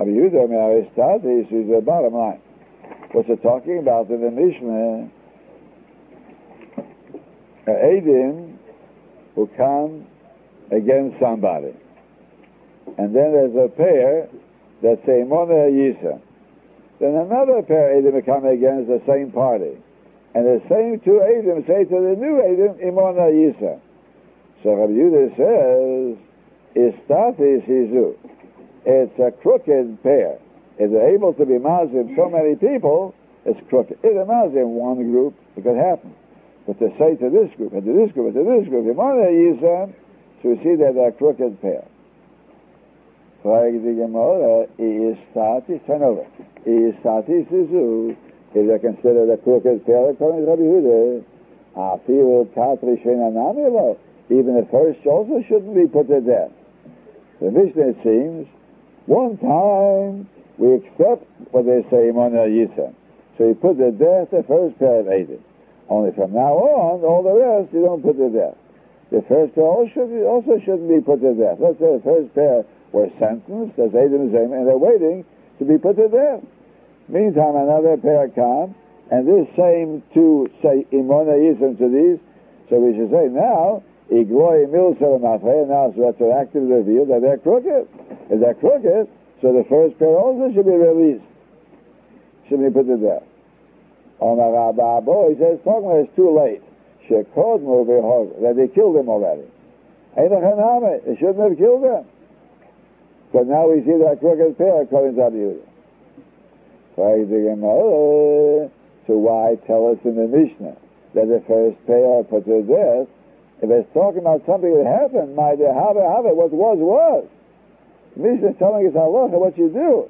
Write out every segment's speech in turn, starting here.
Rabbi Yehuda Me'aristatis is the bottom line. What's it talking about in the Mishnah? Eidim who come against somebody. And then there's a pair that say Mona Yisa. Then another pair Eidim come against the same party. And the same two Eidim say to the new Eidim, Imona Yisa. So Rabbi Yehuda says, Istatis Hizu. It's a crooked pair. If they're able to be mazim so many people, it's crooked. If they're one group, it could happen. But to say to this group, and to this group, and to this group, Imona Yisa, so we see that they're a crooked pair. Fragt die Gemara, Istatis, turn over. Istatis Hizu. If they consider the crooked pair according to Rabbi Yehuda, Afilu Katri Shenanamilo. Even the first also shouldn't be put to death. The Mishnah seems, one time we accept what they say Mona Yisa. So you put the death the first pair of Eidim. Only from now on, all the rest you don't put to death. The first pair also, also shouldn't be put to death. Let's say the first pair were sentenced as Zayim, and they're waiting to be put to death. Meantime, another pair come, and this same two say Imona Yisem to these, so we should say now, Igloy Milsel now it's retroactively revealed that they're crooked. If they're crooked, so the first pair also should be released. Should be put to death. Omar Abba, he says, talking about it's too late. Shekod that they killed him already. They shouldn't have killed him. But now we see that crooked pair according to Rabbi Yehuda. Oh, so why tell us in the Mishnah that the first pair put to death? If it's talking about something that happened, my dear, have it, have it, what was, was. Mishnah is telling us halacha what you do.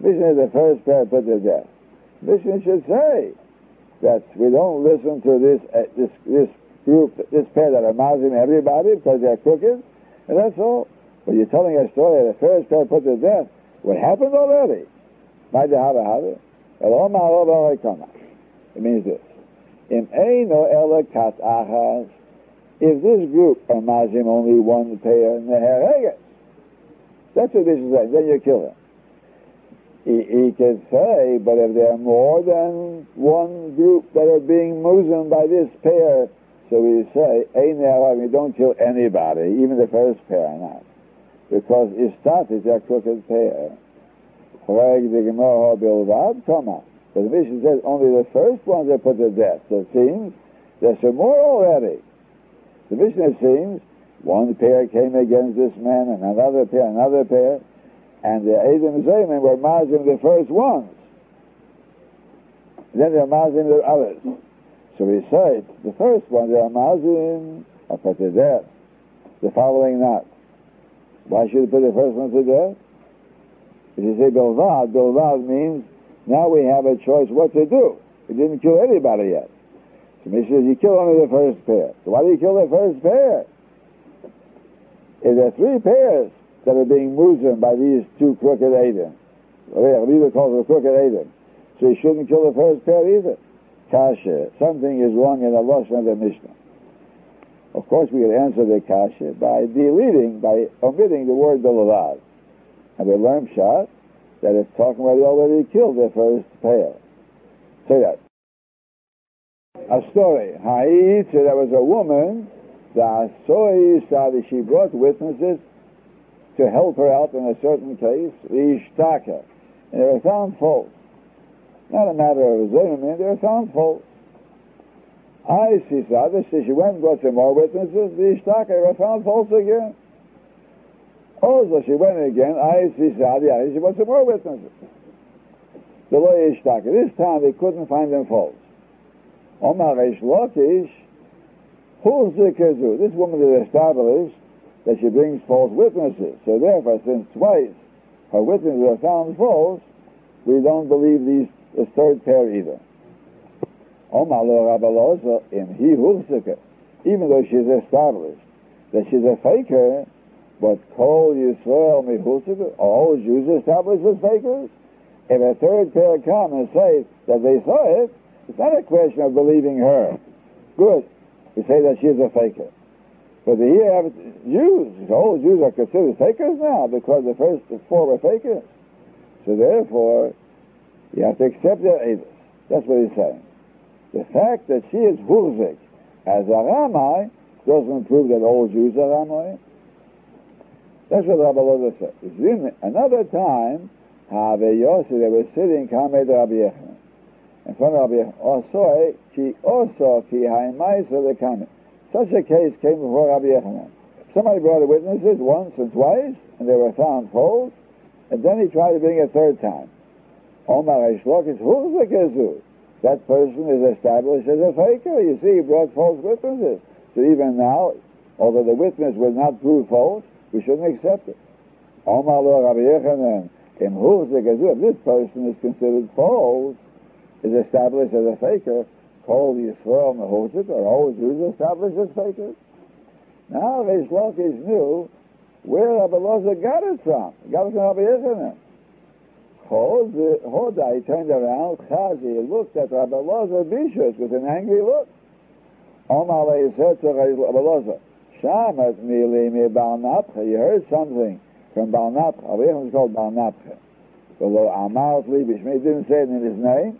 Mishnah is the first pair put to death. Mishnah should say that we don't listen to this uh, this this group, this pair that are mazim everybody because they're crooked, and that's all. But you're telling a story the first pair put to death. What happened already? It means this. In Elakat Ahaz, if this group are mazim only one pair, in the nehereges. That's what this is saying. Then you kill them. He, he say, but if there are more than one group that are being muzzled by this pair, so we say, you don't kill anybody, even the first pair not. Because Istat is a crooked pair. But the Mishnah says only the first ones are put to death. So it seems there's some more already. The Mishnah, it seems one pair came against this man, and another pair, another pair, and the Adam Zayman were mazim the first ones. Then they're mazim the others. So we say the first one they are mazim are to death. The following not. Why should put the first one to death? If you say Bilvad, Bilvad means now we have a choice what to do. We didn't kill anybody yet. So he says you kill only the first pair. So why do you kill the first pair? There are three pairs, that are being moved by these two crooked Adam. Rabbi calls it crooked Adam. So he shouldn't kill the first pair either. Kasha, something is wrong in the Lashon of the Mishnah. Of course, we could answer the kasha by deleting, by omitting the word Bilavad. And we learn shot that it's talking about he already killed the first pair. Say that. A story. Ha'id, so there was a woman, she brought witnesses to help her out in a certain case, ishtaka. And they were found false. Not a matter of zayman, they were found false. I see Sada, so she went and got some more witnesses, ishtaka were found false again. Also, she went again, I see Sada, she got some more witnesses. The law ishtaka. This time they couldn't find them false. Omar Reish Lakish, This woman is established that she brings false witnesses. So therefore, since twice her witnesses are found false, we don't believe these this third pair either. even though she's established that she's a faker, but Kol Yisrael mihusika, all Jews established as fakers. If a third pair come and say that they saw it, it's not a question of believing her. Good. We say that she's a faker. But here have Jews. All Jews are considered fakers now because the first four were fakers. So therefore, you have to accept their edus. That's what he's saying. The fact that she is hurzik as a ramai doesn't prove that all Jews are ramai. That's what Rabbi Loza said. Another time, Have Yossi, they were sitting Kamed Rabbi Eh, haimaisa the Such a case came before Rabbi Yochanan. Somebody brought witnesses once and twice, and they were found false, and then he tried to bring a third time. Omar Eshlokis, who's the Gezu? That person is established as a faker. You see, he brought false witnesses. So even now, although the witness will not prove false, we shouldn't accept it. Omar lo Rabbi Yochanan, who's the? If this person is considered false, is established as a faker, called the Yisrael Mehuzit, or all Jews established as fakers. Now Reish Lakish knew where Loza got it from. He got it from Rabbi Yochanan. Hoda, he turned around, Chazi, looked at Rabbi Loza Bishus with an angry look. Omar said to Rabbi Loza, Shamat mili mi Bar Nafcha, you heard something from Bar Nafcha. Rabbi Yochanan was called Bar Nafcha. Although Amar Libish, he didn't say it in his name,